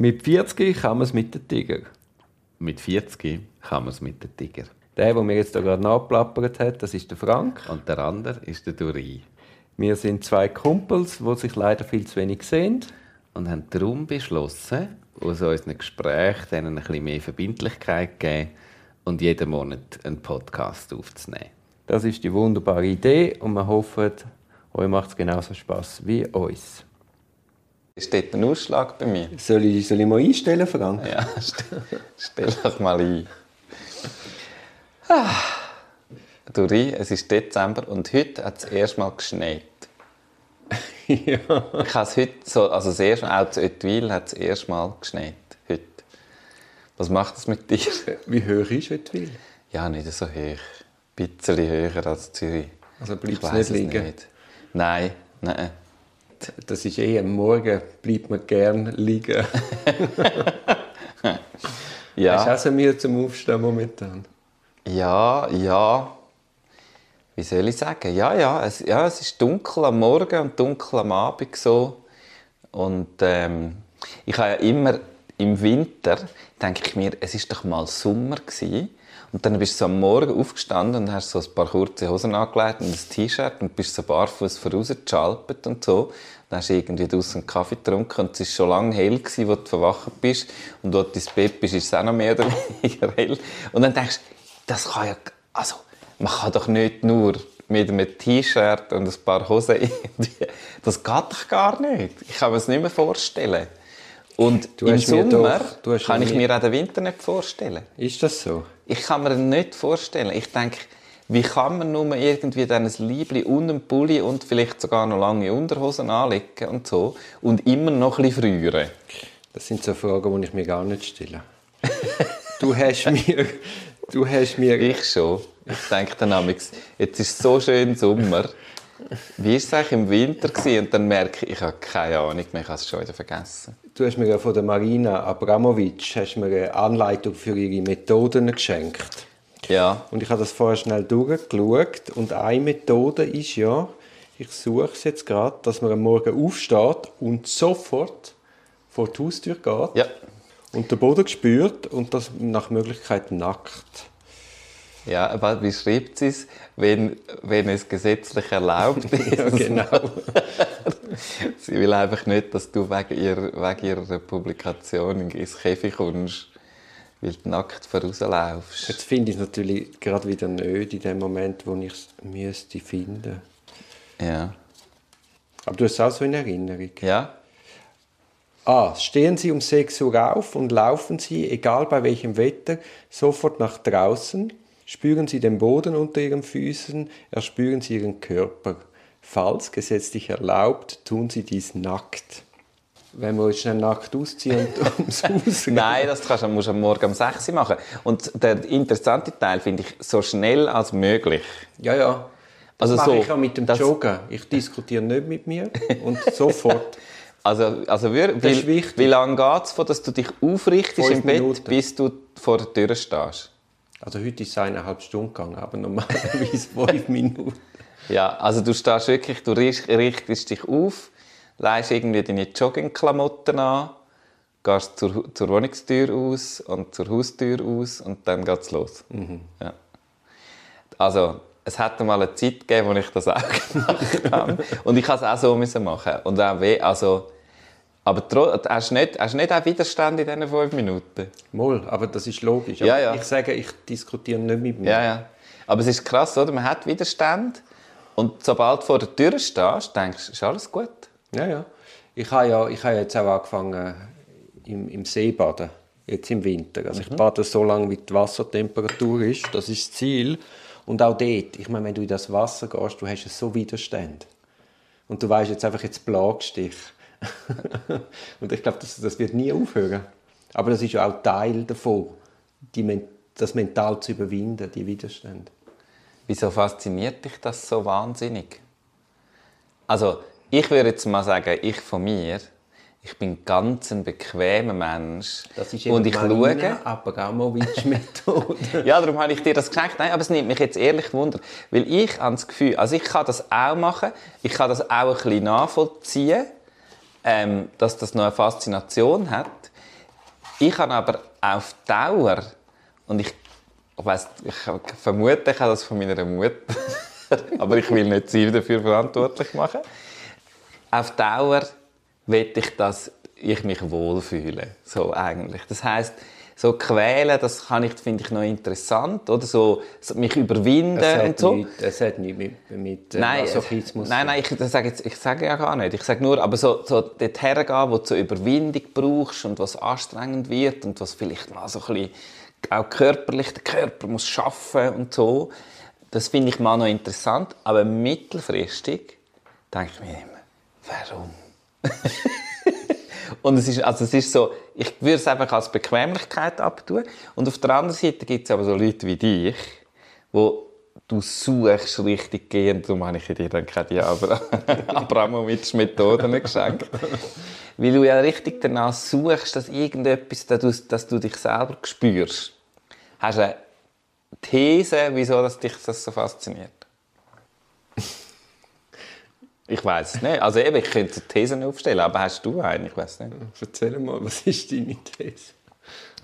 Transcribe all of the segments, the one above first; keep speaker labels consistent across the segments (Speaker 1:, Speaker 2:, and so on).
Speaker 1: Mit 40 kann man es mit den Tiger.
Speaker 2: Mit 40 kann man es mit den Tiger.
Speaker 1: Der, der mir jetzt da gerade nachplappert hat, das ist der Frank.
Speaker 2: Und der andere ist der Duri.
Speaker 1: Wir sind zwei Kumpels, die sich leider viel zu wenig sehen.
Speaker 2: Und haben darum beschlossen, aus unseren Gesprächen denen ein bisschen mehr Verbindlichkeit zu geben und jeden Monat einen Podcast aufzunehmen.
Speaker 1: Das ist die wunderbare Idee und wir hoffen, euch macht es genauso Spass wie uns.
Speaker 2: Steht ein Ausschlag bei mir?
Speaker 1: Soll ich, soll ich mal einstellen, Frank?
Speaker 2: Ja, stell, stell doch mal ein. Ah. Duri, es ist Dezember und heute hat es erstmal geschneit.
Speaker 1: ja.
Speaker 2: Ich habe es heute so, also das erste Mal, auch zu Oetwil hat es erstmal geschneit. Heute. Was macht das mit dir?
Speaker 1: Wie hoch ist Oetwil?
Speaker 2: Ja, nicht so hoch. Ein bisschen höher als Zürich.
Speaker 1: Also bleibt es nicht liegen?
Speaker 2: nicht. Nein, nein.
Speaker 1: Das ist eh am Morgen, bleibt man gern liegen.
Speaker 2: Ja.
Speaker 1: Hast du auch so Mühe zum Aufstehen momentan?
Speaker 2: Ja, ja. Wie soll ich sagen? Ja, ja, es, ja, es ist dunkel am Morgen und dunkel am Abend so. Und ähm, ich habe ja immer im Winter, denke ich mir, es ist doch mal Sommer gewesen. Und dann bist du so am Morgen aufgestanden und hast so ein paar kurze Hosen angelegt und ein T-Shirt und bist so barfuß vorausgeschalpert und so. Dann hast du irgendwie draussen einen Kaffee getrunken und es war schon lange hell, als du verwacht bist. Und als du ins Bett bist, ist es auch noch mehr oder weniger hell. Und dann denkst du, das kann ja, also, man kann doch nicht nur mit einem T-Shirt und ein paar Hosen das geht doch gar nicht. Ich kann mir das nicht mehr vorstellen. Und
Speaker 1: Du
Speaker 2: im Sommer
Speaker 1: doch-
Speaker 2: kann ich
Speaker 1: mir-
Speaker 2: auch den Winter nicht vorstellen.
Speaker 1: Ist das so?
Speaker 2: Ich kann mir nicht vorstellen. Ich denke, wie kann man nur irgendwie dann ein Liebli und einen Pulli und vielleicht sogar noch lange Unterhosen anlegen und so und immer noch ein bisschen frieren?
Speaker 1: Das sind so Fragen, die ich mir gar nicht stelle. du hast mir, du hast mir,
Speaker 2: Ich schon. Ich denke dann amigs, jetzt ist so schön Sommer. Wie war es eigentlich im Winter? Gewesen? Und dann merke ich, ich habe keine Ahnung mehr, ich habe es schon wieder vergessen.
Speaker 1: Du hast mir ja von der Marina Abramovic hast mir eine Anleitung für ihre Methoden geschenkt.
Speaker 2: Ja,
Speaker 1: Und ich habe das vorher schnell durchgeschaut. Und eine Methode ist ja, ich suche es jetzt gerade, dass man am Morgen aufsteht und sofort vor die Haustür geht
Speaker 2: ja.
Speaker 1: und den Boden spürt und das nach Möglichkeit nackt.
Speaker 2: Ja, aber wie schreibt sie es, wenn, wenn es gesetzlich erlaubt ist?
Speaker 1: Ja, genau.
Speaker 2: Sie will einfach nicht, dass du wegen ihrer, wegen ihrer Publikation ins Käfig kommst, weil du nackt vorauslaufst.
Speaker 1: Jetzt finde ich es natürlich gerade wieder nicht in dem Moment, wo ich es müsste finden.
Speaker 2: Ja.
Speaker 1: Aber du hast es auch so in Erinnerung.
Speaker 2: Ja?
Speaker 1: Ah, stehen Sie um 6 Uhr auf und laufen Sie, egal bei welchem Wetter, sofort nach draußen. Spüren Sie den Boden unter Ihren Füßen, erspüren Sie Ihren Körper. Falls gesetzlich erlaubt, tun Sie dies nackt. Wenn wir uns schnell nackt ausziehen und ums Haus gehen.
Speaker 2: Nein, das kannst du, musst du am Morgen um 6 Uhr machen. Und der interessante Teil finde ich, so schnell als möglich.
Speaker 1: Ja, ja. Das
Speaker 2: Also
Speaker 1: mache
Speaker 2: so,
Speaker 1: ich auch mit dem Joggen. Ich diskutiere nicht mit mir und sofort.
Speaker 2: Also, also wie,
Speaker 1: ist
Speaker 2: wie, wie lange geht es, dass du dich aufrichtest im Bett,
Speaker 1: Minuten.
Speaker 2: bis du vor der Tür stehst?
Speaker 1: Also heute ist es eineinhalb Stunden gegangen, aber normalerweise fünf Minuten.
Speaker 2: Ja, also du stehst wirklich, du richt- richtest dich auf, leihst irgendwie deine Joggingklamotten an, gehst zur, zur Wohnungstür aus und zur Haustür aus und dann geht's los. Ja. Also, es hat mal eine Zeit gegeben, wo ich das auch gemacht habe. Und ich habe es auch so müssen machen. Und auch weh, also, aber hast du nicht, hast du nicht auch Widerstand in diesen fünf Minuten?
Speaker 1: Moll, aber das ist logisch.
Speaker 2: Ja, ja.
Speaker 1: Ich sage, ich diskutiere nicht mit mir.
Speaker 2: Ja, ja. Aber es ist krass, oder? Man hat Widerstand und sobald du vor der Tür stehst, denkst du, ist alles gut?
Speaker 1: Ja, ja. Ich habe ja, ich habe jetzt auch angefangen im, im See baden, jetzt im Winter. Also ich bade so lange, wie die Wassertemperatur ist. Das ist das Ziel. Und auch dort, ich meine, wenn du in das Wasser gehst, du hast so Widerstand. Und du weißt jetzt einfach, jetzt plagst dich. Und ich glaube, das, das wird nie aufhören. Aber das ist ja auch Teil davon, die, das mental zu überwinden, die Widerstände.
Speaker 2: Wieso fasziniert dich das so wahnsinnig? Also, ich würde jetzt mal sagen, ich von mir, ich bin ganz ein bequemer Mensch.
Speaker 1: Das ist
Speaker 2: und ich schaue.
Speaker 1: Abramovic-Methode.
Speaker 2: Ja, darum habe ich dir das geschenkt. Nein, aber es nimmt mich jetzt ehrlich Wunder. Weil ich habe das Gefühl, also ich kann das auch machen, ich kann das auch ein bisschen nachvollziehen, ähm, dass das noch eine Faszination hat. Ich habe aber auf Dauer, und ich, ich, weiss, ich vermute, ich habe das von meiner Mutter, aber ich will nicht sie dafür verantwortlich machen. Auf Dauer will ich, dass ich mich wohlfühle, so eigentlich. Das heißt, so quälen, das kann ich, finde ich noch interessant, oder so mich überwinden
Speaker 1: Es
Speaker 2: und so.
Speaker 1: nichts, es hat nichts mit, mit äh,
Speaker 2: Nein,
Speaker 1: Masochismus
Speaker 2: nein, nein, ich, sage jetzt, ich sage ja gar nicht. Ich sage nur, aber so, so dort hergehen, wo du so Überwindung brauchst und was anstrengend wird und was vielleicht mal so ein bisschen auch körperlich, der Körper muss schaffen und so. Das finde ich mal noch interessant, aber mittelfristig denke ich mir immer, warum? Und es ist, also es ist so, ich würde es einfach als Bequemlichkeit abtun. Und auf der anderen Seite gibt es aber so Leute wie dich, wo du suchst richtig gehend, darum habe ich dir dann keine Abra Abramowitsch-Methoden geschenkt. Weil du ja richtig danach suchst, dass irgendetwas, dass du, dass du dich selber spürst. Hast du eine These, wieso dass dich das so fasziniert? Ich weiß es nicht. Also eben, ich könnte Thesen aufstellen, aber hast du eine? Ich weiß nicht.
Speaker 1: Erzähl mal, was ist deine These?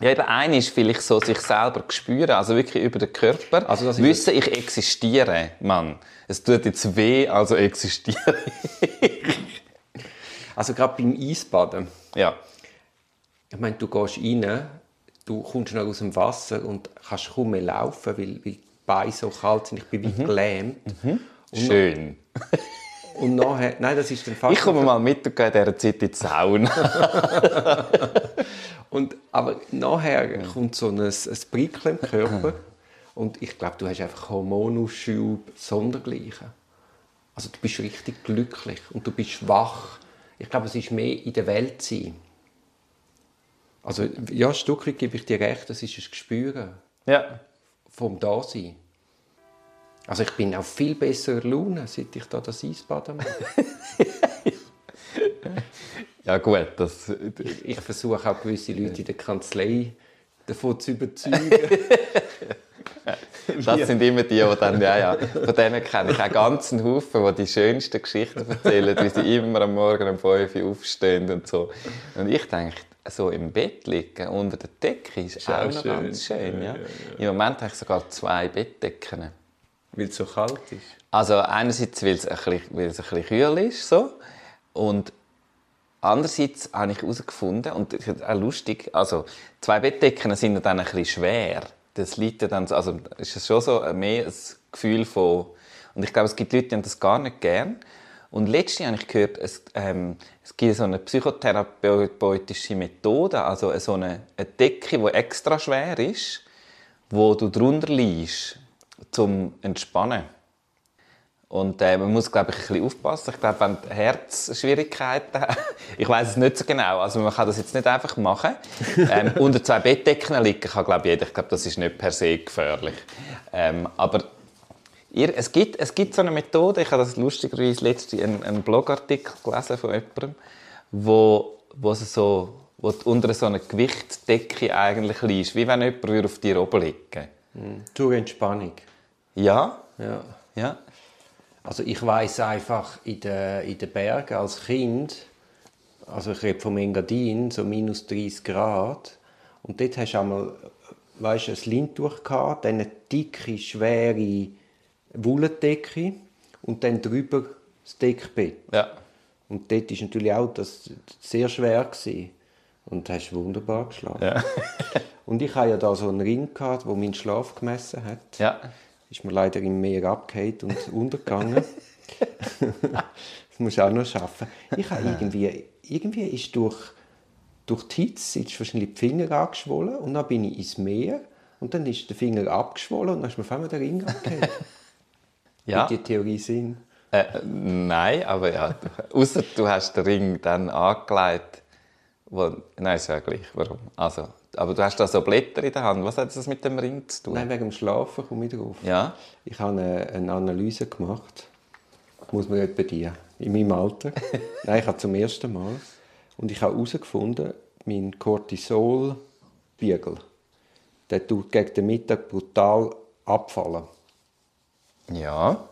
Speaker 2: Ja, eben eine ist vielleicht so, sich selber spüren, also wirklich über den Körper.
Speaker 1: Also das ist
Speaker 2: Wissen, ich existiere, Mann. Es tut jetzt weh, also existiere
Speaker 1: Also gerade beim Eisbaden.
Speaker 2: Ja.
Speaker 1: Ich meine, du gehst rein, du kommst noch aus dem Wasser und kannst kaum mehr laufen, weil, weil die Beine so kalt sind. Ich bin wie gelähmt.
Speaker 2: Schön.
Speaker 1: Und nachher, nein, das ist dann fast...
Speaker 2: Ich komme mal mit und gehe in dieser Zeit in die Sauna.
Speaker 1: Und, aber nachher kommt so ein, ein Prickeln im Körper. Und ich glaube, du hast einfach Hormonausschub sondergleichen. Also du bist richtig glücklich und du bist wach. Ich glaube, es ist mehr in der Welt sein. Also ja, ein Stück weit gebe ich dir recht, das ist ein Gespür
Speaker 2: ja.
Speaker 1: vom Dasein. Also ich bin auf viel besserer Laune, seit ich da das Eisbaden mache.
Speaker 2: Ja gut, das...
Speaker 1: Ich versuche auch gewisse Leute in der Kanzlei davon zu überzeugen.
Speaker 2: Das sind immer die, die dann, ja, ja, von denen kenne ich auch ganzen Haufen, die die schönsten Geschichten erzählen, wie sie immer am Morgen um 5 Uhr aufstehen und so. Und ich denke, so im Bett liegen, unter der Decke, ist, auch, noch
Speaker 1: schön.
Speaker 2: ganz schön. Ja. Im Moment habe ich sogar zwei Bettdecken.
Speaker 1: Weil es so kalt ist.
Speaker 2: Also einerseits, weil es ein bisschen, weil es ein bisschen kühl ist, so, und andererseits habe ich herausgefunden, und das ist auch lustig, also zwei Bettdecken sind dann ein bisschen schwer. Das liegt dann, so- also ist schon so mehr ein Gefühl von, und ich glaube, es gibt Leute, die das gar nicht gern. Und letztens habe ich gehört, es, ähm, es gibt so eine psychotherapeutische Methode, also so eine, eine Decke, die extra schwer ist, wo du drunter liegst, zum Entspannen. Und äh, man muss, glaube ich, ein bisschen aufpassen. Ich glaube, wenn du Herzschwierigkeiten ich weiß es nicht so genau, also man kann das jetzt nicht einfach machen. Ähm, unter zwei Bettdecken liegen kann, glaube jeder. Ich glaube, das ist nicht per se gefährlich. Ähm, aber ihr, es, gibt, es gibt so eine Methode, ich habe das lustigerweise letztens einen, einen Blogartikel gelesen von jemandem, wo, wo, so, wo du unter so einer Gewichtsdecke eigentlich liegst, wie wenn jemand würde auf dir oben liegen
Speaker 1: Zur Entspannung.
Speaker 2: Ja,
Speaker 1: Ja.
Speaker 2: ja.
Speaker 1: Also ich weiß einfach in den, in den Bergen als Kind, also ich rede vom Engadin, so minus 30 Grad. Und dort hast du einmal, weißt, ein Lindtuch gehabt, dann eine dicke, schwere Wollendecke und dann drüber das Deckbett.
Speaker 2: ja.
Speaker 1: Und dort war natürlich auch das sehr schwer. Gewesen. Und hast wunderbar geschlafen.
Speaker 2: Ja.
Speaker 1: Und ich hatte ja da so einen Ring, gehabt, der meinen Schlaf gemessen hat.
Speaker 2: Ja.
Speaker 1: Ist mir leider im Meer abgehängt und untergegangen. das musst du auch noch schaffen. Ich habe irgendwie, irgendwie ist durch, durch die Hitze ist wahrscheinlich die Finger angeschwollen und dann bin ich ins Meer und dann ist der Finger abgeschwollen und dann ist mir auf einmal der Ring abgehängt.
Speaker 2: Ja.
Speaker 1: Die Theorie Sinn?
Speaker 2: Äh, nein, aber ja. Außer du hast den Ring dann angelegt. Wo, nein, ist ja gleich. Warum? Also, aber du hast da so Blätter in der Hand. Was hat das mit dem Ring zu tun?
Speaker 1: Nein, wegen dem Schlafen komme ich drauf.
Speaker 2: Ja.
Speaker 1: Ich habe eine, eine Analyse gemacht. Muss man etwa die. In meinem Alter. Nein, ich habe zum ersten Mal. Und ich habe herausgefunden, mein Cortisol-Spiegel, der tut gegen den Mittag brutal abfallen.
Speaker 2: Ja.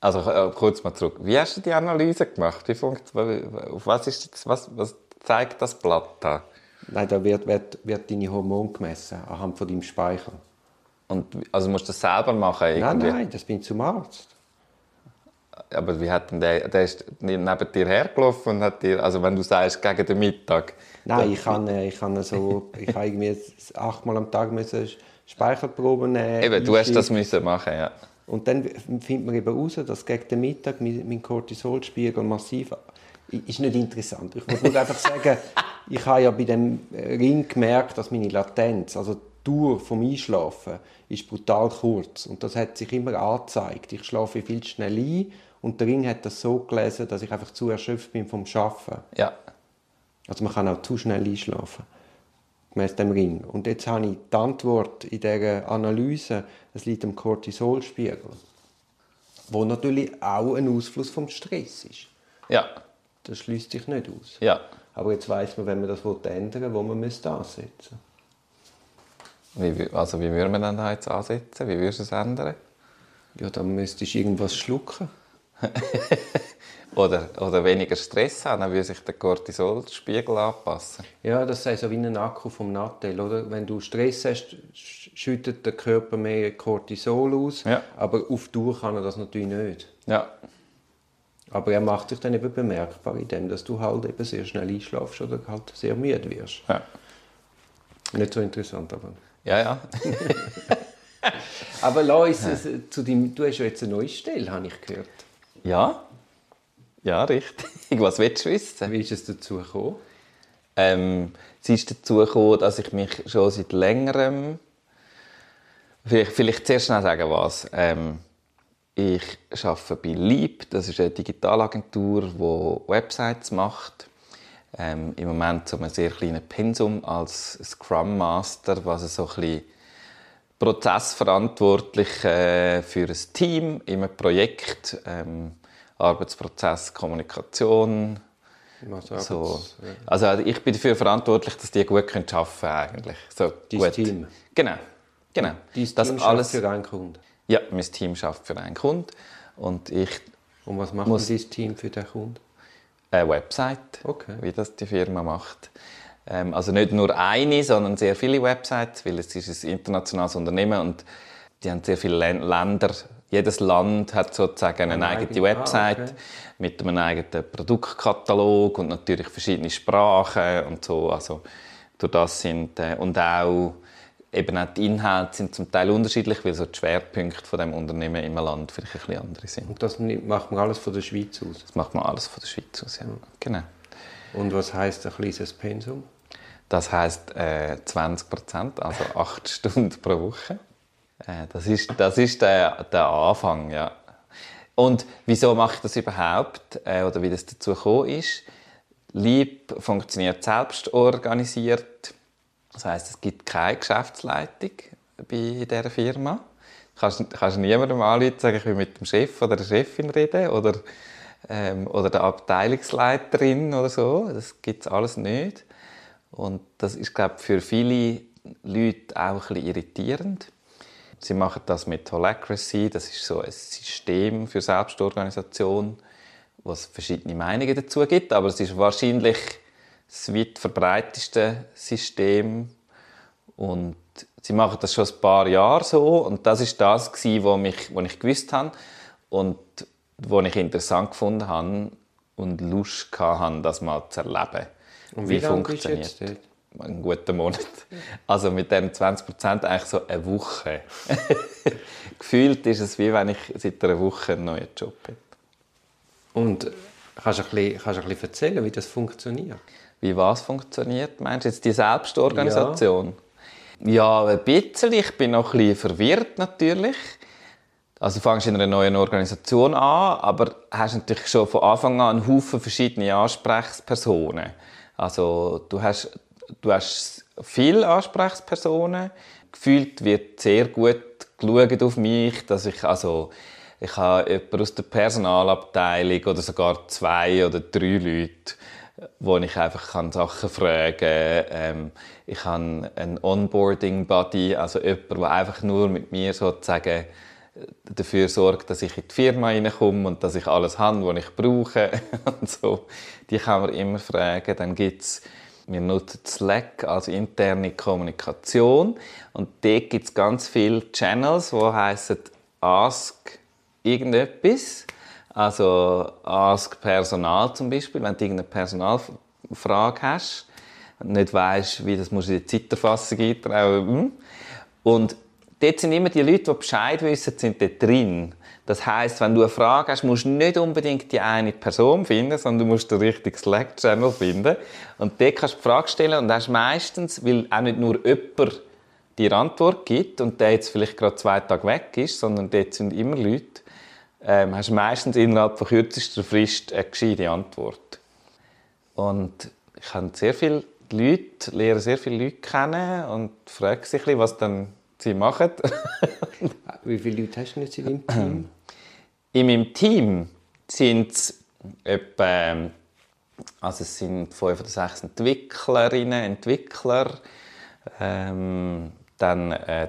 Speaker 2: Also äh, kurz mal zurück. Wie hast du die Analyse gemacht? Wie funkt, auf was, ist das, was, was zeigt das Blatt da?
Speaker 1: Nein, da wird, wird, wird deine Hormone gemessen, anhand von deinem Speicher.
Speaker 2: Und, also musst du das selber machen?
Speaker 1: Nein,
Speaker 2: Irgendwie?
Speaker 1: nein, das bin ich zum Arzt.
Speaker 2: Aber wie hat denn der, der ist neben dir hergelaufen und hat dir, also wenn du sagst, gegen den Mittag?
Speaker 1: Nein, ich kann, äh, ich kann so, ich habe irgendwie achtmal am Tag müssen Speicherproben nehmen.
Speaker 2: Eben, du hast das müssen machen, ja.
Speaker 1: Und dann findet man eben heraus, dass gegen den Mittag mein, mein Cortisolspiegel massiv ist nicht interessant. Ich muss nur einfach sagen, ich habe ja bei dem Ring gemerkt, dass meine Latenz, also die Dauer vom Einschlafen, ist brutal kurz. Und das hat sich immer angezeigt. Ich schlafe viel schnell ein und der Ring hat das so gelesen, dass ich einfach zu erschöpft bin vom Arbeiten.
Speaker 2: Ja.
Speaker 1: Also man kann auch zu schnell einschlafen, gemäß dem Ring. Und jetzt habe ich die Antwort in dieser Analyse, es liegt am Cortisolspiegel, wo natürlich auch ein Ausfluss vom Stress ist.
Speaker 2: Ja.
Speaker 1: Das schließt sich nicht aus.
Speaker 2: Ja.
Speaker 1: Aber jetzt weiß man, wenn man das ändern will, wo man müsste ansetzen
Speaker 2: Wie, also wie würde man dann da jetzt ansetzen? Wie würdest du es ändern?
Speaker 1: Ja, dann müsstest du irgendwas schlucken.
Speaker 2: Oder, oder weniger Stress haben, dann würde sich der Cortisolspiegel anpassen.
Speaker 1: Ja, das ist so wie ein Akku vom Nattel, oder? Wenn du Stress hast, sch- schüttet der Körper mehr Cortisol aus,
Speaker 2: Ja.
Speaker 1: aber auf Dauer kann er das natürlich nicht.
Speaker 2: Ja.
Speaker 1: Aber er macht sich dann eben bemerkbar, indem dass du halt eben sehr schnell einschlafst oder halt sehr müde wirst.
Speaker 2: Ja.
Speaker 1: Nicht so interessant, aber...
Speaker 2: Ja, ja.
Speaker 1: Aber lass uns äh, zu deinem... Du hast ja jetzt eine neue Stelle, habe ich gehört.
Speaker 2: Ja. Ja, richtig. Was willst du wissen?
Speaker 1: Wie ist es dazu gekommen?
Speaker 2: Ähm, es ist dazu gekommen, dass ich mich schon seit längerem. Vielleicht, vielleicht zuerst schnell sagen, was. Ähm, ich arbeite bei Leap, das ist eine Digitalagentur, die Websites macht. Ähm, Im Moment so einem sehr kleinen Pensum als Scrum Master, was so ein bisschen prozessverantwortlich äh, für ein Team in einem Projekt. Ähm, Arbeitsprozess, Kommunikation,
Speaker 1: Also,
Speaker 2: so.
Speaker 1: Ja.
Speaker 2: Also ich bin dafür verantwortlich, dass die gut arbeiten können eigentlich. So,
Speaker 1: Dein
Speaker 2: gut.
Speaker 1: Team?
Speaker 2: Genau. genau.
Speaker 1: Dein
Speaker 2: das
Speaker 1: Team
Speaker 2: alles,
Speaker 1: für einen Kunden.
Speaker 2: Ja, mein Team schafft für einen Kunden und ich
Speaker 1: Und was macht
Speaker 2: Muss-
Speaker 1: dein Team für den Kunden?
Speaker 2: eine Website,
Speaker 1: Okay.
Speaker 2: wie das die Firma macht. Ähm, also nicht nur eine, sondern sehr viele Websites, weil es ist ein internationales Unternehmen und die haben sehr viele Län- Länder. Jedes Land hat sozusagen eine,
Speaker 1: Eine
Speaker 2: eigene
Speaker 1: eigene- ah,
Speaker 2: Website
Speaker 1: okay.
Speaker 2: mit einem eigenen Produktkatalog und natürlich verschiedene Sprachen und so. Also durch das sind äh, und auch eben auch die Inhalte sind zum Teil unterschiedlich, weil so die Schwerpunkte von dem Unternehmen im Land vielleicht ein bisschen andere sind.
Speaker 1: Und das macht man alles von der Schweiz aus.
Speaker 2: Das macht man alles von der Schweiz aus, ja. Genau.
Speaker 1: Und was heißt ein kleines Pensum?
Speaker 2: Das heisst äh, 20 Prozent, also 8 Stunden pro Woche. Äh, das ist, das ist der, der Anfang, ja. Und wieso mache ich das überhaupt? Äh, oder wie das dazu gekommen ist? Lieb funktioniert selbst organisiert. Das heisst, es gibt keine Geschäftsleitung bei dieser Firma. Du kannst, kannst niemandem anrufen sagen, ich will mit dem Chef oder der Chefin reden oder, ähm, oder der Abteilungsleiterin oder so. Das gibt es alles nicht. Und das ist, glaube ich, für viele Leute auch ein irritierend. Sie machen das mit Holacracy, das ist so ein System für Selbstorganisation, wo es verschiedene Meinungen dazu gibt, aber es ist wahrscheinlich das weit verbreiteste System und sie machen das schon ein paar Jahre so und das ist das wo mich, wo ich gewusst habe und wo ich interessant gefunden habe und Lust hatte, das mal zu erleben.
Speaker 1: Und wie du jetzt dort?
Speaker 2: Einen guten Monat. Also mit diesen 20% eigentlich so eine Woche. Gefühlt ist es wie wenn ich seit einer Woche einen neuen Job habe.
Speaker 1: Und kannst du ein bisschen, kannst du ein bisschen erzählen, wie das funktioniert?
Speaker 2: Wie was funktioniert, meinst du jetzt die Selbstorganisation? Ja, ein bisschen. Ich bin noch ein bisschen verwirrt natürlich. Also du fängst in einer neuen Organisation an, aber hast natürlich schon von Anfang an einen Haufen verschiedene Ansprechpersonen. Also du hast, du hast viele Ansprechpersonen. Gefühlt wird sehr gut geschaut auf mich, dass ich also ich habe jemanden aus der Personalabteilung oder sogar zwei oder drei Leute, wo ich einfach kann Sachen fragen kann. Ähm, ich habe einen Onboarding-Buddy, also jemand, der einfach nur mit mir sozusagen dafür sorgt, dass ich in die Firma reinkomme und dass ich alles habe, was ich brauche. und so. Die kann man immer fragen. Dann gibt es wir nutzen Slack als interne Kommunikation und dort gibt es ganz viele Channels, die heißen Ask irgendetwas. Also Ask Personal zum Beispiel, wenn du irgendeine Personalfrage hast und nicht weißt, wie das in die Zeiterfassung eintragen. Hm. Und dort sind immer die Leute, die Bescheid wissen, sind dort drin. Das heißt, wenn du eine Frage hast, musst du nicht unbedingt die eine Person finden, sondern du musst den richtigen Slack-Channel finden. Und dort kannst du die Frage stellen und hast meistens, weil auch nicht nur jemand dir Antwort gibt und der jetzt vielleicht gerade zwei Tage weg ist, sondern dort sind immer Leute, ähm, hast du meistens innerhalb von kürzester Frist eine gescheite Antwort. Und ich habe sehr viele Leute, lerne sehr viele Leute kennen und frage sich, was dann sie machen.
Speaker 1: Wie viele Leute hast du jetzt in deinem Team?
Speaker 2: In meinem Team sind es etwa also es sind fünf oder sechs Entwicklerinnen, Entwickler, ähm, dann äh,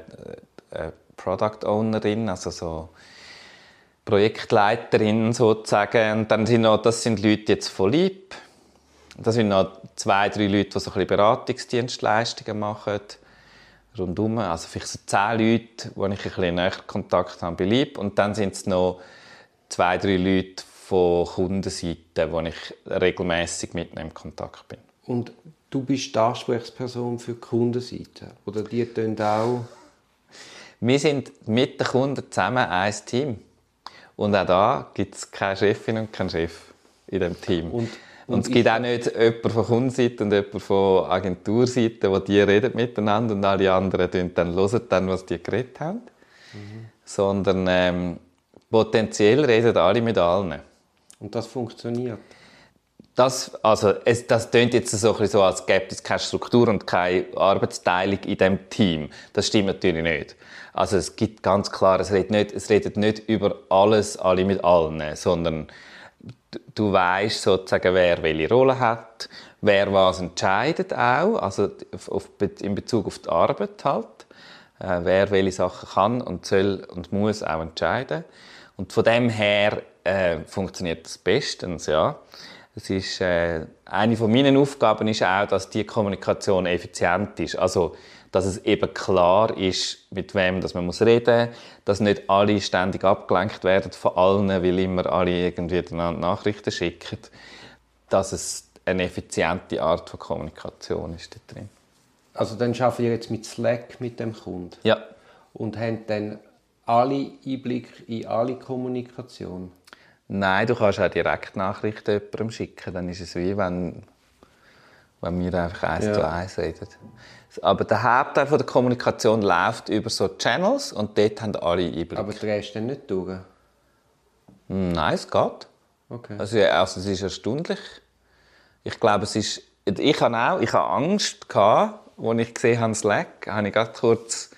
Speaker 2: äh, Product Ownerin, also so Projektleiterin sozusagen. Und dann sind noch, das sind Leute jetzt von Lieb. Das sind noch zwei, drei Leute, die so ein bisschen Beratungsdienstleistungen machen rundum. Also vielleicht so zehn Leute, wo ich ein bisschen näher Kontakt habe bei Lieb. Und dann sind es noch zwei, drei Leute von Kundenseite, wo ich regelmäßig mit in Kontakt bin.
Speaker 1: Und du bist die Ansprechperson für die Kundenseite? Oder die tun auch...
Speaker 2: Wir sind mit den Kunden zusammen ein Team. Und auch da gibt es keine Chefin und keinen Chef in dem Team. Und, und, und es gibt auch nicht jemanden von Kundenseite und jemanden von Agenturseite, wo die reden miteinander und alle anderen dann hören dann, was die geredet haben. Mhm. Sondern ähm, Potenziell reden alle mit allen.
Speaker 1: Und das funktioniert?
Speaker 2: Das, also, es, das klingt jetzt so, ein so, als gäbe es keine Struktur und keine Arbeitsteilung in dem Team. Das stimmt natürlich nicht. Also es gibt ganz klar, es redet nicht, es redet nicht über alles, alle mit allen, sondern du weißt sozusagen, wer welche Rolle hat, wer was entscheidet auch, also auf, in Bezug auf die Arbeit halt, äh, wer welche Sachen kann und soll und muss auch entscheiden. Und von dem her äh, funktioniert das bestens, ja. Es ist, äh, eine von meinen Aufgaben ist auch, dass die Kommunikation effizient ist. Also, dass es eben klar ist, mit wem dass man muss reden muss, dass nicht alle ständig abgelenkt werden von allen, weil immer alle irgendwie Nachrichten schicken. Dass es eine effiziente Art von Kommunikation ist da drin.
Speaker 1: Also dann arbeiten ihr jetzt mit Slack mit dem Kunden?
Speaker 2: Ja.
Speaker 1: Und haben dann alle Einblick in alle Kommunikation?
Speaker 2: Nein, du kannst auch Direktnachrichten jemandem schicken. Dann ist es wie wenn, wenn wir einfach eins ja. zu eins reden. Aber der Hauptteil der Kommunikation läuft über so Channels und dort haben alle Einblick.
Speaker 1: Aber drehst du nicht durch?
Speaker 2: Nein, es geht.
Speaker 1: Okay.
Speaker 2: Also, also es ist erstaunlich. Ich glaube, es ist... Ich habe auch ich habe Angst gehabt, als ich gesehen habe, Slack, habe ich ganz kurz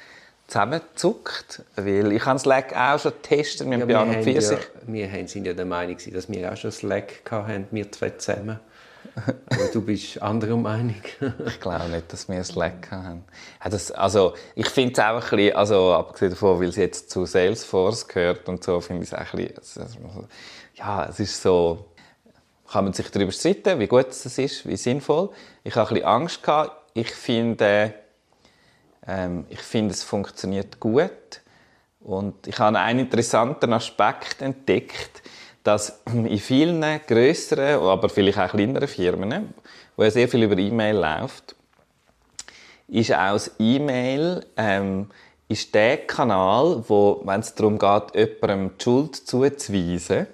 Speaker 2: zusammengezuckt, weil ich habe Slack auch schon getestet mit ja, Piano 40.
Speaker 1: Ja, wir sind ja der Meinung, dass wir auch schon Slack hatten, wir zwei zusammen. Aber du bist anderer Meinung.
Speaker 2: ich glaube nicht, dass wir Slack haben. Ja, das, also, ich finde es auch ein bisschen, also, abgesehen davon, weil es jetzt zu Salesforce gehört und so, finde ich es auch ein bisschen, ja, es ist so, kann man sich darüber streiten, wie gut es ist, wie sinnvoll. Ich habe ein bisschen Angst gehabt. Ich finde, ähm, ich finde, es funktioniert gut. Und ich habe einen interessanten Aspekt entdeckt, dass in vielen größeren, aber vielleicht auch kleineren Firmen, wo ja sehr viel über E-Mail läuft, ist auch das E-Mail ähm, der Kanal, wo, wenn es darum geht, jemandem die Schuld zuzuweisen,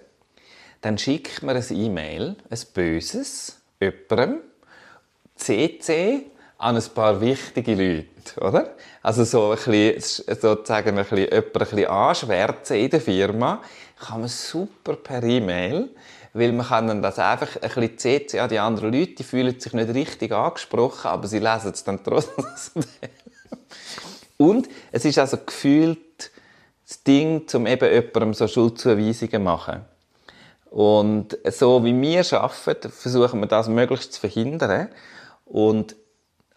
Speaker 2: dann schickt man ein E-Mail, ein böses, jemandem, CC, an ein paar wichtige Leute, oder? Also so ein bisschen, sozusagen ein bisschen, jemanden ein bisschen anschwärzen in der Firma, kann man super per E-Mail, weil man kann dann das einfach ein bisschen CC an die anderen Leute, die fühlen sich nicht richtig angesprochen, aber sie lesen es dann trotzdem. Und es ist also gefühlt das Ding, um eben jemandem so Schuldzuweisungen zu machen. Und so wie wir arbeiten, versuchen wir das möglichst zu verhindern. Und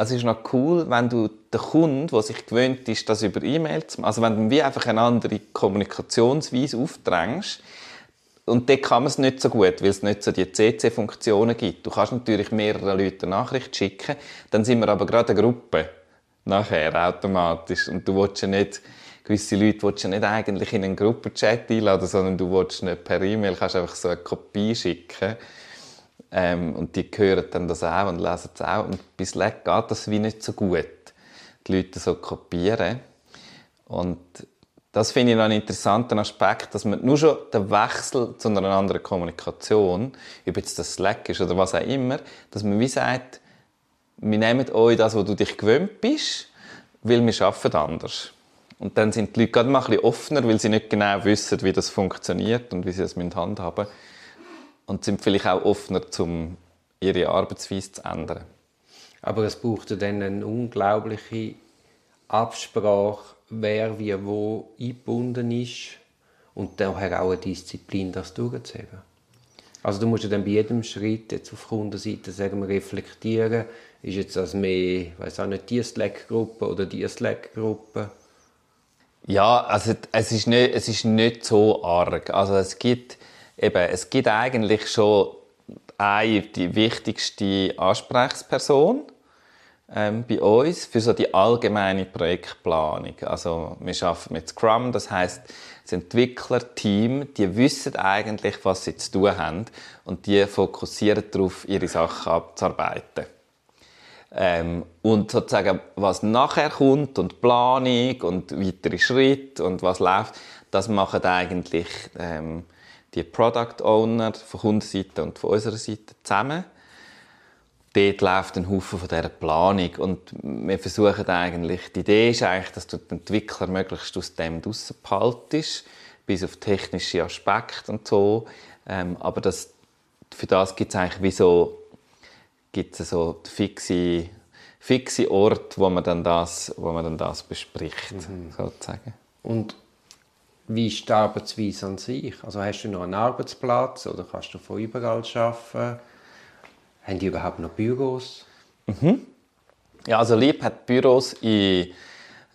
Speaker 2: es ist noch cool, wenn du den Kunden, der sich gewöhnt ist, das über E-Mail zu machen, also wenn du wie einfach eine andere Kommunikationsweise aufdrängst, und dort kann man es nicht so gut, weil es nicht so die CC-Funktionen gibt. Du kannst natürlich mehrere Leute eine Nachricht schicken, dann sind wir aber gerade eine Gruppe nachher automatisch und du willst ja nicht gewisse Leute willst du nicht eigentlich in einen Gruppenchat einladen, sondern du willst nicht per E-Mail, kannst einfach so eine Kopie schicken ähm, und die hören dann das auch und lesen es auch und bei Slack geht das wie nicht so gut, die Leute so kopieren und das finde ich noch einen interessanten Aspekt, dass man nur schon den Wechsel zu einer anderen Kommunikation, ob jetzt das Slack ist oder was auch immer, dass man wie sagt, wir nehmen euch das, was du dich gewöhnt bist, weil wir arbeiten anders. Und dann sind die Leute gerade mal ein bisschen offener, weil sie nicht genau wissen, wie das funktioniert und wie sie das handhaben müssen. Und sind vielleicht auch offener, um ihre Arbeitsweise zu ändern.
Speaker 1: Aber es braucht dann eine unglaubliche Absprache, wer wie wo eingebunden ist und daher auch eine Disziplin, das durchzuheben. Also du musst ja dann bei jedem Schritt jetzt auf Kundenseite sagen wir, reflektieren, ist jetzt das mehr, weiß auch nicht, die Slack-Gruppe oder die Slack-Gruppe
Speaker 2: ja, also es ist nicht, es ist nicht so arg. Also es gibt eben, es gibt eigentlich schon eine, die wichtigste Ansprechperson ähm, bei uns für so die allgemeine Projektplanung. Also wir arbeiten mit Scrum, das heißt, das Entwicklerteam, die wissen eigentlich, was sie zu tun haben und die fokussieren darauf, ihre Sachen abzuarbeiten. Ähm, und sozusagen, was nachher kommt und Planung und weitere Schritte und was läuft, das machen eigentlich ähm, die Product Owner von Kundenseite und von unserer Seite zusammen. Dort läuft ein Haufen von dieser Planung und wir versuchen eigentlich, die Idee ist eigentlich, dass du den Entwickler möglichst aus dem behaltest, bis auf technische Aspekte und so. Ähm, aber das, für das gibt es eigentlich wie so gibt es so fixe, fixe Ort, wo man dann das, wo man dann das bespricht, mhm. sozusagen.
Speaker 1: Und wie ist die Arbeitsweise an sich? Also hast du noch einen Arbeitsplatz oder kannst du von überall arbeiten? Haben die überhaupt noch Büros?
Speaker 2: Mhm. Ja, also Lieb hat Büros in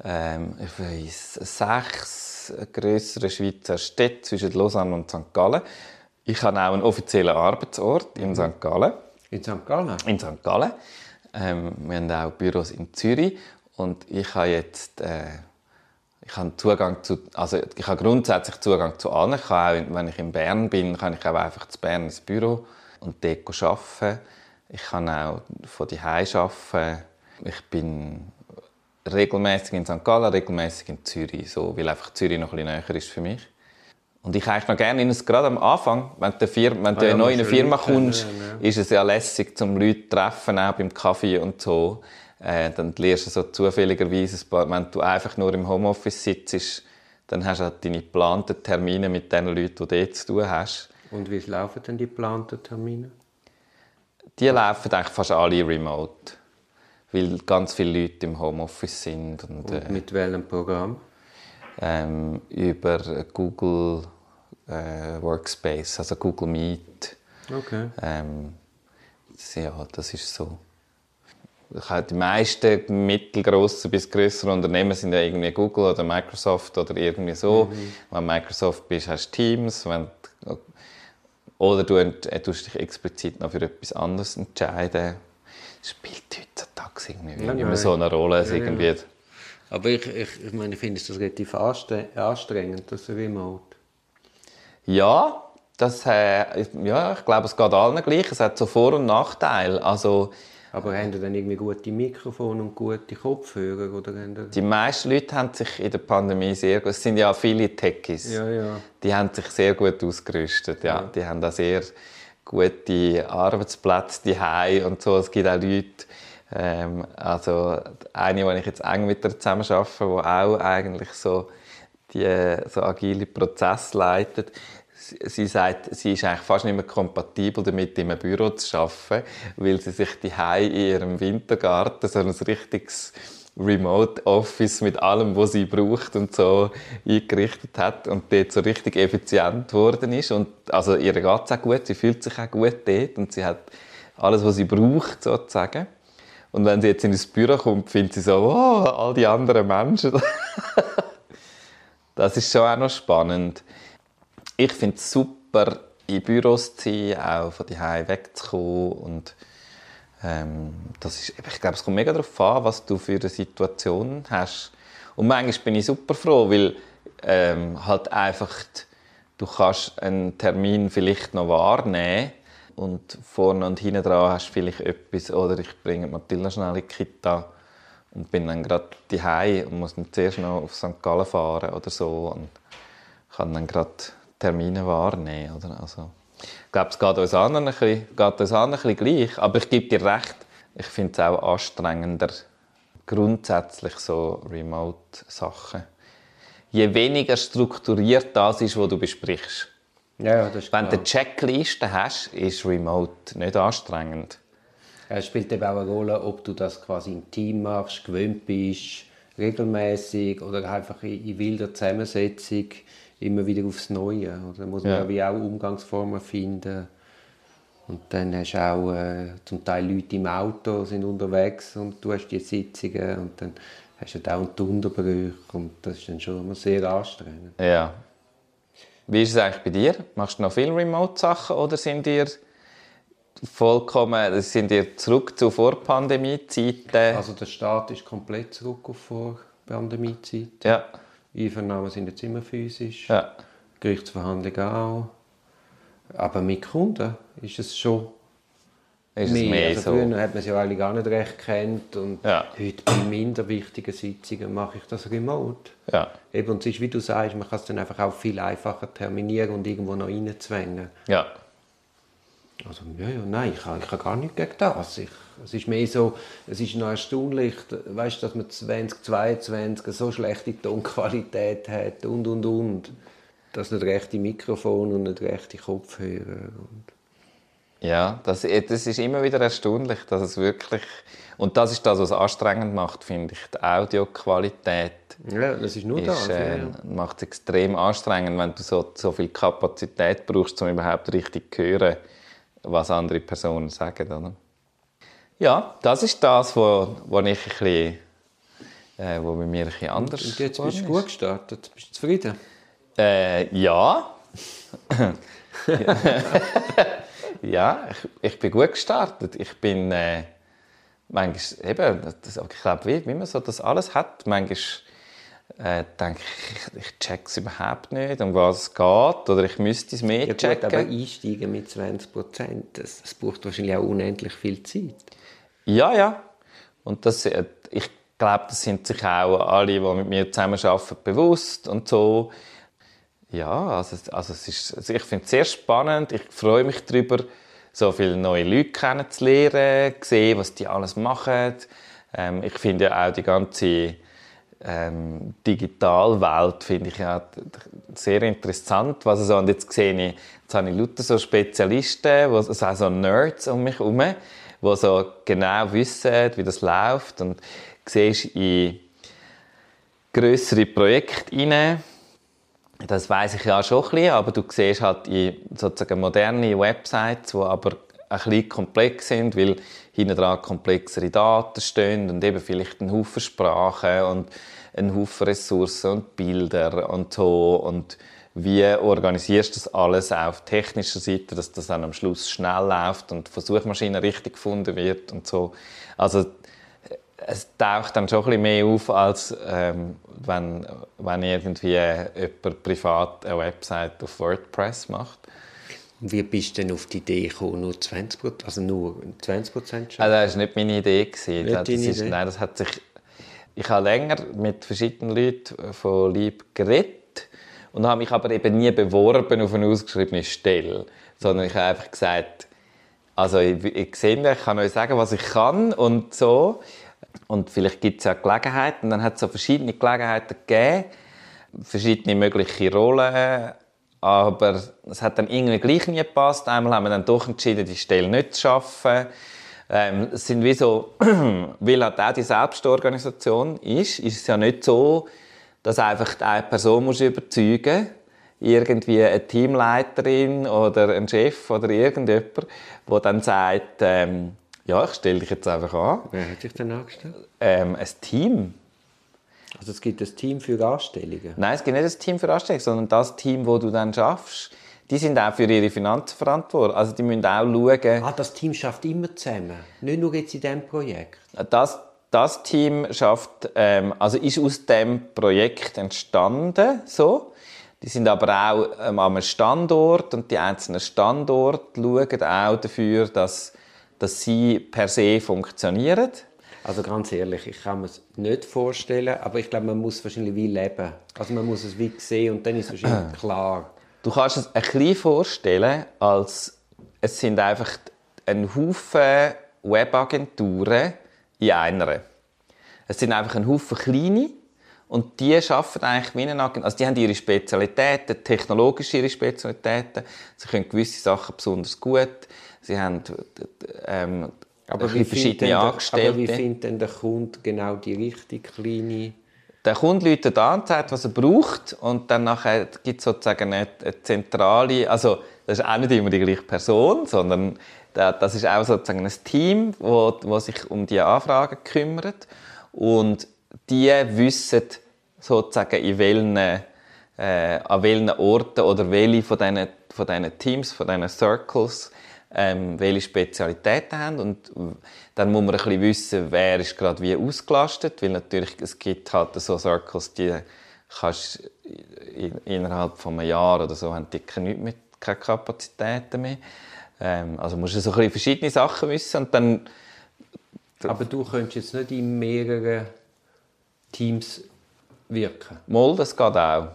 Speaker 2: ähm, ich weiss, sechs grösseren Schweizer Städten zwischen Lausanne und St. Gallen. Ich habe auch einen offiziellen Arbeitsort in mhm. St. Gallen.
Speaker 1: In St. Gallen?
Speaker 2: In St. Gallen. Ähm, wir haben auch Büros in Zürich und ich habe jetzt äh, ich habe Zugang zu, also ich habe grundsätzlich Zugang zu allen. Ich kann auch, wenn ich in Bern bin, kann ich auch einfach zu Bern ins Büro und dort arbeiten. Ich kann auch von die arbeiten. Ich bin regelmäßig in St. Gallen, regelmäßig in Zürich, so, weil einfach Zürich noch ein bisschen näher ist für mich. Und ich eigentlich noch gerne, gerade am Anfang, wenn du, Firma, wenn du ah, ja, neu in eine Firma kommst, ja, ja. ist es ja lässig, zum Leute zu treffen, auch beim Kaffee und so. Äh, dann lernst du so zufälligerweise ein paar, wenn du einfach nur im Homeoffice sitzt, dann hast du halt deine geplanten Termine mit den Leuten, die du dort zu tun hast.
Speaker 1: Und wie laufen denn die geplanten Termine?
Speaker 2: Die laufen eigentlich fast alle remote, weil ganz viele Leute im Homeoffice sind. Und,
Speaker 1: und mit äh, welchem Programm?
Speaker 2: Ähm, über Google äh, Workspace, also Google Meet.
Speaker 1: Okay.
Speaker 2: Ähm, ja, das ist so. Die meisten mittelgroßen bis größeren Unternehmen sind ja irgendwie Google oder Microsoft oder irgendwie so. Mhm. Wenn Microsoft bist, hast du Teams. Wenn, oder du tust dich explizit noch für etwas anderes entscheiden. Das spielt heutzutage irgendwie ja, immer so eine Rolle. Ja, irgendwie. Ja.
Speaker 1: Aber ich, ich, ich meine, ich finde es relativ anstrengend, das Remote.
Speaker 2: Ja, das, äh, ja, ich glaube, es geht allen gleich. Es hat so Vor- und Nachteile. Also,
Speaker 1: aber haben die dann irgendwie gute Mikrofone und gute Kopfhörer? Oder
Speaker 2: die meisten Leute haben sich in der Pandemie sehr gut... Es sind ja viele Techies.
Speaker 1: Ja, ja.
Speaker 2: Die haben sich sehr gut ausgerüstet. Ja. ja. Die haben da sehr gute Arbeitsplätze daheim und so. Es gibt auch Leute... Ähm, also eine, die ich jetzt eng mit ihr zusammen arbeite, die auch eigentlich so die so agile Prozesse leitet, sie sagt, sie ist eigentlich fast nicht mehr kompatibel damit, in einem Büro zu arbeiten, weil sie sich die in ihrem Wintergarten so ein richtiges Remote Office mit allem, was sie braucht und so eingerichtet hat und dort so richtig effizient geworden ist und also ihr geht es auch gut, sie fühlt sich auch gut dort und sie hat alles, was sie braucht sozusagen. Und wenn sie jetzt in das Büro kommt, findet sie so, oh, all die anderen Menschen. das ist schon auch noch spannend. Ich finde es super in Büros zu sein, auch von daheim wegzukommen und ähm, das ist, ich glaube, es kommt mega darauf an, was du für eine Situation hast. Und manchmal bin ich super froh, weil ähm, halt einfach du kannst einen Termin vielleicht noch wahrnehmen und vorne und hinten dran hast du vielleicht etwas oder ich bringe Matilda schnell in die Kita und bin dann gerade daheim und muss dann zuerst noch auf St. Gallen fahren oder so und kann dann gerade Termine wahrnehmen. Oder? Also, ich glaube, es geht uns anderen ein bisschen, geht uns anderen ein bisschen gleich, aber ich gebe dir recht, ich finde es auch anstrengender, grundsätzlich so Remote-Sachen. Je weniger strukturiert das ist, was du besprichst.
Speaker 1: Ja, das
Speaker 2: Wenn du eine Checkliste hast, ist Remote nicht anstrengend.
Speaker 1: Es spielt eben auch eine Rolle, ob du das quasi im Team machst, gewöhnt bist, regelmäßig oder einfach in wilder Zusammensetzung immer wieder aufs Neue. Da muss man ja. wie auch Umgangsformen finden. Und dann hast du auch äh, zum Teil Leute im Auto, sind unterwegs und du hast die Sitzungen und dann hast du dauernd die Unterbrüche und das ist dann schon immer sehr anstrengend.
Speaker 2: Ja. Wie ist es eigentlich bei dir? Machst du noch viele Remote-Sachen oder sind dir vollkommen, sind ihr zurück zu Vor-Pandemie-Zeiten?
Speaker 1: Also der Staat ist komplett zurück auf Vor-Pandemie-Zeiten.
Speaker 2: Ja.
Speaker 1: Einvernahmen sind jetzt immer physisch.
Speaker 2: Ja.
Speaker 1: Gerichtsverhandlungen auch. Aber mit Kunden ist es schon
Speaker 2: ist mehr. Mehr
Speaker 1: also
Speaker 2: so.
Speaker 1: Früher hat man es ja eigentlich gar nicht recht kennt und
Speaker 2: ja.
Speaker 1: heute bei minder wichtigen Sitzungen mache ich das remote.
Speaker 2: Ja.
Speaker 1: Eben, und es ist, wie du sagst, man kann es dann einfach auch viel einfacher terminieren und irgendwo noch reinzwängen.
Speaker 2: Ja.
Speaker 1: Also, ja, ja, nein, ich habe, ich habe gar nichts gegen das. Ich, es ist mehr so, es ist noch erstaunlich, weißt, dass man 2022 so schlechte Tonqualität hat und, und, und. Dass nicht rechte Mikrofon und nicht rechte Kopfhörer. Und
Speaker 2: ja, das, das ist immer wieder erstaunlich, dass es wirklich... Und das ist das, was es anstrengend macht, finde ich. Die Audioqualität
Speaker 1: ja, das ist nur
Speaker 2: ist,
Speaker 1: das.
Speaker 2: Äh,
Speaker 1: ja.
Speaker 2: macht es extrem anstrengend, wenn du so, so viel Kapazität brauchst, um überhaupt richtig zu hören, was andere Personen sagen. Oder? Ja, das ist das, was wo, wo ich ein bisschen, äh, wo bei mir ein bisschen anders
Speaker 1: Und jetzt bist du gut gestartet. Bist du zufrieden?
Speaker 2: Äh, ja. ja, ich, ich, bin gut gestartet. Ich bin äh, manchmal, eben, das, ich glaube, wie, wie man so das alles hat, manchmal äh, denke ich, ich check es überhaupt nicht, um was es geht, oder ich müsste es mehr
Speaker 1: ja,
Speaker 2: checken.
Speaker 1: Gut, aber einsteigen mit 20 Prozent, das, das braucht wahrscheinlich auch unendlich viel Zeit.
Speaker 2: Ja, ja. Und das, äh, ich glaube, das sind sich auch alle, die mit mir zusammenarbeiten, bewusst und so. Ja, also, also, es ist, also ich finde es sehr spannend. Ich freue mich darüber, so viele neue Leute kennenzulernen, sehen, was die alles machen. Ähm, ich finde ja auch die ganze ähm, Digitalwelt finde ich ja sehr interessant. Was also, und jetzt sehe ich, jetzt habe ich lauter so Spezialisten, wo, also so Nerds um mich herum, die so genau wissen, wie das läuft und siehst in größere Projekte hinein das weiß ich ja schon ein bisschen, aber du siehst halt in sozusagen moderne Websites, die aber ein bisschen komplex sind, weil hinten dran komplexere Daten stehen und eben vielleicht ein Haufen Sprachen und ein Haufen Ressourcen und Bilder und so und wie organisierst du das alles auf technischer Seite, dass das dann am Schluss schnell läuft und die Suchmaschine richtig gefunden wird und so. Also es taucht dann schon ein bisschen mehr auf, als ähm, wenn, wenn irgendwie jemand privat eine Website auf WordPress macht.
Speaker 1: Wie bist du denn auf die Idee gekommen, nur 20 also nur 20 Prozent
Speaker 2: also Das war nicht meine Idee. Gewesen.
Speaker 1: Nicht
Speaker 2: das, ist,
Speaker 1: Idee?
Speaker 2: Nein, das hat sich... Ich habe länger mit verschiedenen Leuten von Lieb geredet und habe mich aber eben nie beworben auf eine ausgeschriebene Stelle, sondern ich habe einfach gesagt, also ich, ich sehe, ich kann euch sagen, was ich kann und so. Und vielleicht gibt es ja Gelegenheiten. Und dann hat es so verschiedene Gelegenheiten gegeben, verschiedene mögliche Rollen. Aber es hat dann irgendwie gleich nie gepasst. Einmal haben wir dann doch entschieden, die Stelle nicht zu schaffen. Ähm, es sind wie so, weil halt auch die Selbstorganisation ist, ist es ja nicht so, dass einfach eine Person muss überzeugen irgendwie eine Teamleiterin oder ein Chef oder irgendjemand, der dann sagt, ähm, ja, ich stelle dich jetzt einfach an.
Speaker 1: Wer hat sich denn angestellt?
Speaker 2: Ähm, ein Team.
Speaker 1: Also es gibt ein Team für Anstellungen?
Speaker 2: Nein, es gibt nicht ein Team für Anstellungen, sondern das Team, wo du dann schaffst, die sind auch für ihre Finanzen verantwortlich. Also die müssen auch schauen...
Speaker 1: Ah, das Team schafft immer zusammen, nicht nur jetzt in diesem Projekt?
Speaker 2: Das, das Team schafft, ähm, also ist aus dem Projekt entstanden, so. Die sind aber auch ähm, am Standort und die einzelnen Standorte schauen auch dafür, dass, dass sie per se funktionieren.
Speaker 1: Also ganz ehrlich, ich kann mir es nicht vorstellen, aber ich glaube, man muss wahrscheinlich wie leben. Also man muss es wie sehen und dann ist es wahrscheinlich klar.
Speaker 2: Du kannst es ein bisschen vorstellen, als es sind einfach ein Haufen Webagenturen in einer. Es sind einfach ein Haufen kleine und die arbeiten eigentlich wie eine Agentur. Also die haben ihre Spezialitäten, technologisch ihre Spezialitäten. Sie können gewisse Sachen besonders gut. Sie haben ähm,
Speaker 1: aber wie verschiedene der, Angestellte. Aber wie findet denn der Kunde genau die richtig kleine...
Speaker 2: Der Kunde läutet an sagt, was er braucht und dann nachher gibt es sozusagen eine, eine zentrale, also das ist auch nicht immer die gleiche Person, sondern das ist auch sozusagen ein Team, wo, wo sich um die Anfragen kümmert und die wissen sozusagen in welchen, äh, an welchen Orten oder welche von diesen, von diesen Teams, von diesen Circles ähm, welche Spezialitäten haben und dann muss man ein bisschen wissen, wer ist gerade wie ausgelastet, weil natürlich es gibt halt so Circles, die kannst innerhalb von einem Jahr oder so haben die keine, mehr, keine Kapazitäten mehr. Ähm, also musst du so ein bisschen verschiedene Sachen wissen und dann
Speaker 1: aber du könntest jetzt nicht in mehreren Teams wirken.
Speaker 2: Mal, das geht auch.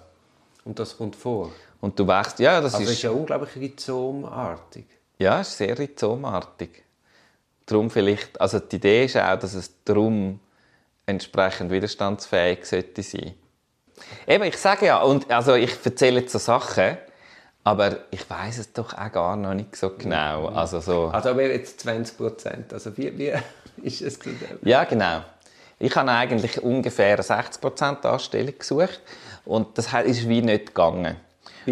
Speaker 1: Und das kommt vor.
Speaker 2: Und du wächst, ja, das
Speaker 1: also
Speaker 2: ist...
Speaker 1: ist ja unglaublich rhizomartig.
Speaker 2: Ja, es ist sehr rhizomartig. Darum vielleicht, also die Idee ist auch, dass es darum entsprechend widerstandsfähig sollte sein. Eben, ich sage ja, und also ich erzähle jetzt so Sachen, aber ich weiß es doch auch gar noch nicht so genau. Also, so.
Speaker 1: also aber jetzt 20 Prozent, also wie, wie ist es denn?
Speaker 2: Ja, genau. Ich habe eigentlich ungefähr eine 60 Prozent Anstellung gesucht und das ist wie nicht gegangen.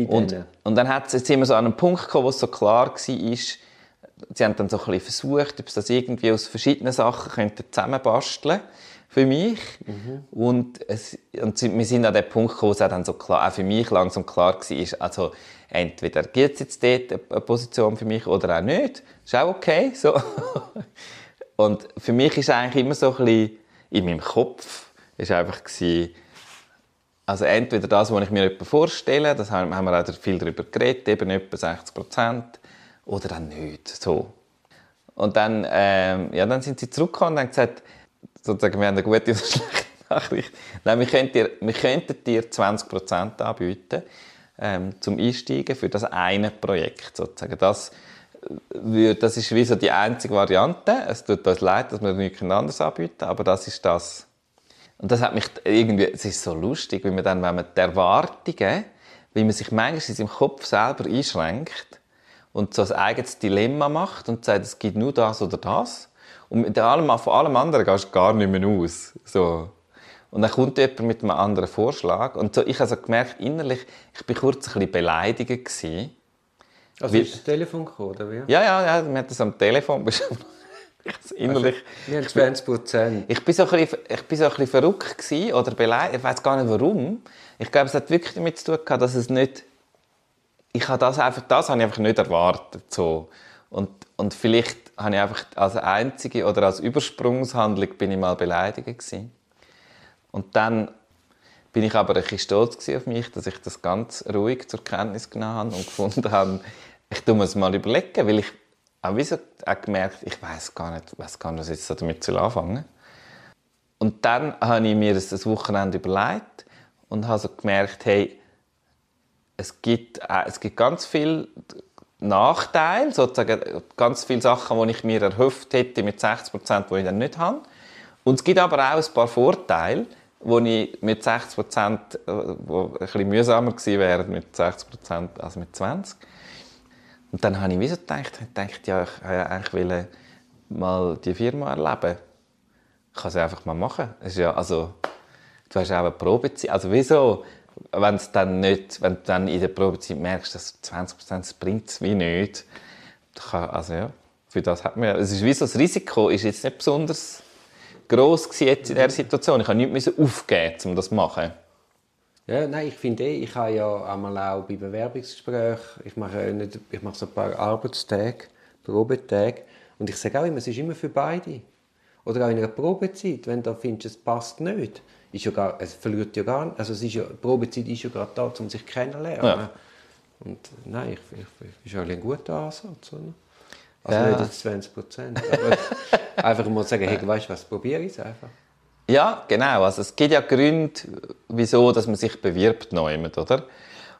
Speaker 2: Und, und dann hat jetzt sind wir so an einem Punkt gekommen, wo es so klar war, sie haben dann so ein bisschen versucht, ob sie das irgendwie aus verschiedenen Sachen könnten zusammenbasteln für mich. Mhm. Und, es, und wir sind an dem Punkt gekommen, wo es dann so klar, auch für mich langsam klar war, also entweder gibt es jetzt dort eine Position für mich oder auch nicht. Ist auch okay. So. Und für mich ist eigentlich immer so ein bisschen in meinem Kopf ist einfach gewesen, also entweder das, was ich mir vorstelle, das haben wir auch viel darüber geredet, eben etwa 60 Prozent, oder dann nicht. So. Und dann, ähm, ja, dann sind sie zurückgekommen und haben gesagt, sozusagen, wir haben eine gute oder schlechte Nachricht. Nein, wir könnten dir, wir könnten dir 20 Prozent anbieten ähm, zum Einsteigen für das eine Projekt. Sozusagen. Das, äh, das ist wie so die einzige Variante. Es tut uns leid, dass wir nichts anderes anbieten aber das ist das, und das hat mich irgendwie, es ist so lustig, wie man dann, wenn man die Erwartungen, wie man sich manchmal in seinem Kopf selber einschränkt und so ein eigenes Dilemma macht und sagt, es gibt nur das oder das. Und mit allem, von allem anderen gehst du gar nicht mehr aus. So. Und dann kommt jemand mit einem anderen Vorschlag. Und so, ich habe so gemerkt, innerlich, ich war kurz ein bisschen beleidigt. Gewesen.
Speaker 1: Also wie, ist das Telefon gekommen, oder wie?
Speaker 2: Ja, ja, ja, wir haben das am Telefon innerlich.
Speaker 1: Also, wir haben 20 Prozent.
Speaker 2: Ich bin so ein bisschen, ich bin so ein bisschen verrückt gewesen, oder beleidigt. Ich weiß gar nicht warum. Ich glaube, es hat wirklich damit zu tun gehabt, dass es nicht. Ich habe das einfach, das habe ich einfach nicht erwartet. So. Und, und vielleicht habe ich einfach als einzige oder als Übersprungshandlung bin ich mal beleidigt gewesen. Und dann bin ich aber ein bisschen stolz auf mich, dass ich das ganz ruhig zur Kenntnis genommen habe und gefunden habe, ich tue mir es mal überlegen, weil ich habe wieso auch gemerkt, ich weiß gar nicht, weiß gar nicht, was jetzt damit anfangen Und dann habe ich mir das, Wochenende überlegt und habe so gemerkt, hey, es gibt, äh, es gibt ganz viele Nachteile, sozusagen ganz viele Sachen, die ich mir erhofft hätte mit 60 Prozent, die ich dann nicht habe. Und es gibt aber auch ein paar Vorteile, wo ich mit 60 Prozent, äh, wo ein bisschen mühsamer gewesen wäre mit 60 Prozent als mit 20. Und dann habe ich wie so gedacht, ich dachte, ja, ich wollte eigentlich mal die Firma erleben. Ich kann sie einfach mal machen. ist ja, also, du hast auch eine Probezeit. Also wieso, wenn es dann nicht, wenn du dann in der Probezeit merkst, dass 20 Prozent bringt es wie nicht. Kann, also ja, für das hat man, es ist wie so, das Risiko ist jetzt nicht besonders groß jetzt in dieser Situation. Ich musste nichts aufgeben, um das zu machen.
Speaker 1: Ja, nein, ich finde eh, ich habe ja einmal auch bei Bewerbungsgesprächen, ich mache, nicht, ich mache so ein paar Arbeitstage, Probetage, und ich sage auch immer, es ist immer für beide. Oder auch in einer Probezeit, wenn du findest, es passt nicht, ist ja gar, es verliert ja gar nicht, also es ist ja, die Probezeit ist ja gerade da, um sich kennenzulernen. Ja. Und nein, ich, ich, ich, ist eigentlich ein guter Ansatz, oder? Also ja. nicht jetzt 20 Prozent, aber einfach mal sagen, hey, weißt du was, probiere ich es einfach.
Speaker 2: Ja, genau. Also es gibt ja Gründe, wieso dass man sich bewirbt neumet, oder?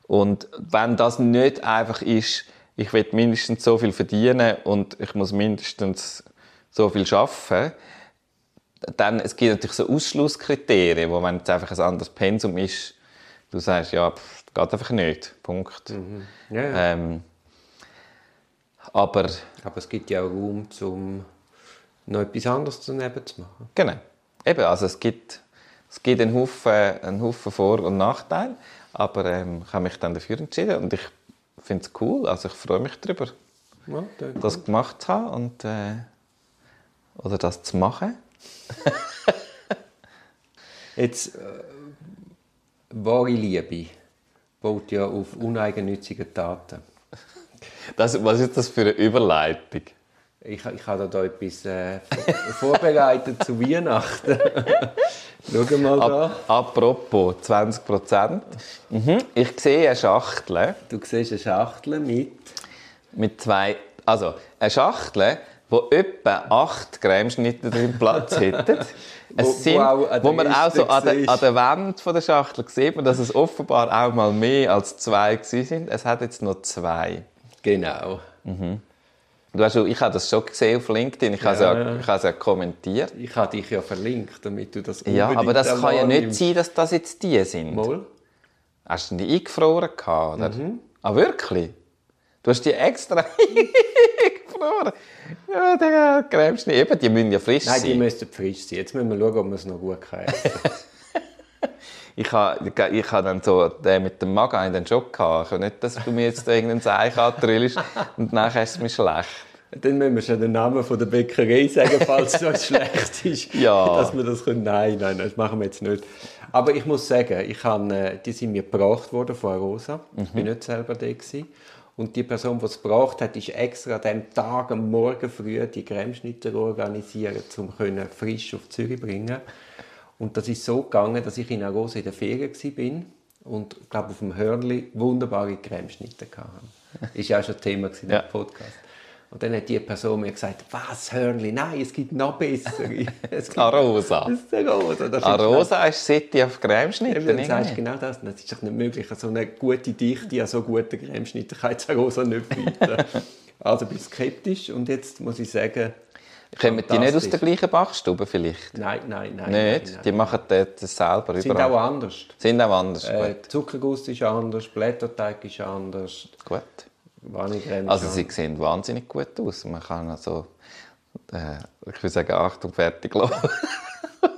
Speaker 2: Und wenn das nicht einfach ist, ich will mindestens so viel verdienen und ich muss mindestens so viel schaffen, dann es gibt natürlich so Ausschlusskriterien, wo wenn es einfach ein anderes Pensum ist, du sagst ja, pff, geht einfach nicht. Punkt. Mhm. Ja, ja. Ähm, aber,
Speaker 1: aber es gibt ja auch Raum, um noch etwas anderes daneben zu machen.
Speaker 2: Genau. Eben, also es gibt, es gibt einen, Haufen, einen Haufen Vor- und Nachteile, aber ähm, ich habe mich dann dafür entschieden und ich finde es cool, also ich freue mich darüber, ja, das gemacht zu haben und, äh, oder das zu machen.
Speaker 1: Jetzt, äh, wahre Liebe baut ja auf uneigennützige Taten.
Speaker 2: Das, was ist das für eine Überleitung?
Speaker 1: Ich, ich habe da etwas äh, vorbereitet zu Weihnachten. Schau mal da. Ap
Speaker 2: apropos 20 Prozent. Mhm. Ich sehe eine Schachtel.
Speaker 1: Du siehst eine Schachtel mit?
Speaker 2: Mit zwei. Also, eine Schachtel, wo etwa 8 Cremeschnitte drin Platz hätten. Es wo, sind, wo, wo man auch so an der, an der Wand von der Schachtel sieht, man, dass es offenbar auch mal mehr als zwei sind. Es hat jetzt noch zwei.
Speaker 1: Genau. Mhm.
Speaker 2: Du hast, ich habe das schon gesehen auf LinkedIn, ich habe, ja, ja. ich habe es ja kommentiert.
Speaker 1: Ich habe dich ja verlinkt, damit du das
Speaker 2: Ja, aber das kann ja nicht sein, dass das jetzt die sind. Mal. Hast du die eingefroren gehabt, oder? Mhm. Ah, wirklich? Du hast die extra eingefroren? Ja, der grämst nicht. Eben, die müssen ja frisch
Speaker 1: Nein,
Speaker 2: sein.
Speaker 1: Nein, die müssen frisch sein. Jetzt müssen wir schauen, ob wir es noch gut können.
Speaker 2: ich habe, ich habe dann so den mit dem Magen dann schon gehabt. Ich nicht, dass du mir jetzt irgendeinen Seich antrillst und nachher ist es mir schlecht.
Speaker 1: Dann müssen wir schon den Namen von der Bäckerei sagen, falls es schlecht ist.
Speaker 2: Ja.
Speaker 1: Dass wir das können. Nein, nein, das machen wir jetzt nicht. Aber ich muss sagen, ich habe, äh, die sind mir gebracht worden von Rosa. Mhm. Ich war nicht selber da. Gewesen. Und die Person, die es gebracht hat, ist extra an diesem Tag, am Morgen früh, die Cremeschnitter organisieren, um frisch auf Zürich zu bringen. Und das ist so gegangen, dass ich in Arosa in der Ferien war und glaube auf dem Hörnli wunderbare Cremeschnitte hatte. Ist ja auch schon Thema in ja. Podcast. Und dann hat die Person mir gesagt, was, Hörnli, nein, es gibt noch bessere.
Speaker 2: Arosa.
Speaker 1: Das ist Arosa. Das
Speaker 2: Arosa ist City auf Cremeschnitte.
Speaker 1: Ja, dann sagst du genau das. Das ist doch nicht möglich. So eine gute Dichte an so guten Cremeschnitte kann jetzt Arosa nicht bieten. also bin skeptisch und jetzt muss ich sagen,
Speaker 2: Kommen die nicht aus der gleichen Bachstube vielleicht?
Speaker 1: Nein, nein, nein.
Speaker 2: Nicht?
Speaker 1: Nein,
Speaker 2: die machen das selber
Speaker 1: Sind überall. auch anders.
Speaker 2: Sind auch anders,
Speaker 1: äh, Zuckerguss ist anders, Blätterteig ist anders.
Speaker 2: Gut. Also sie sehen wahnsinnig gut aus. Man kann also, äh, ich würde sagen, Achtung, fertig lassen.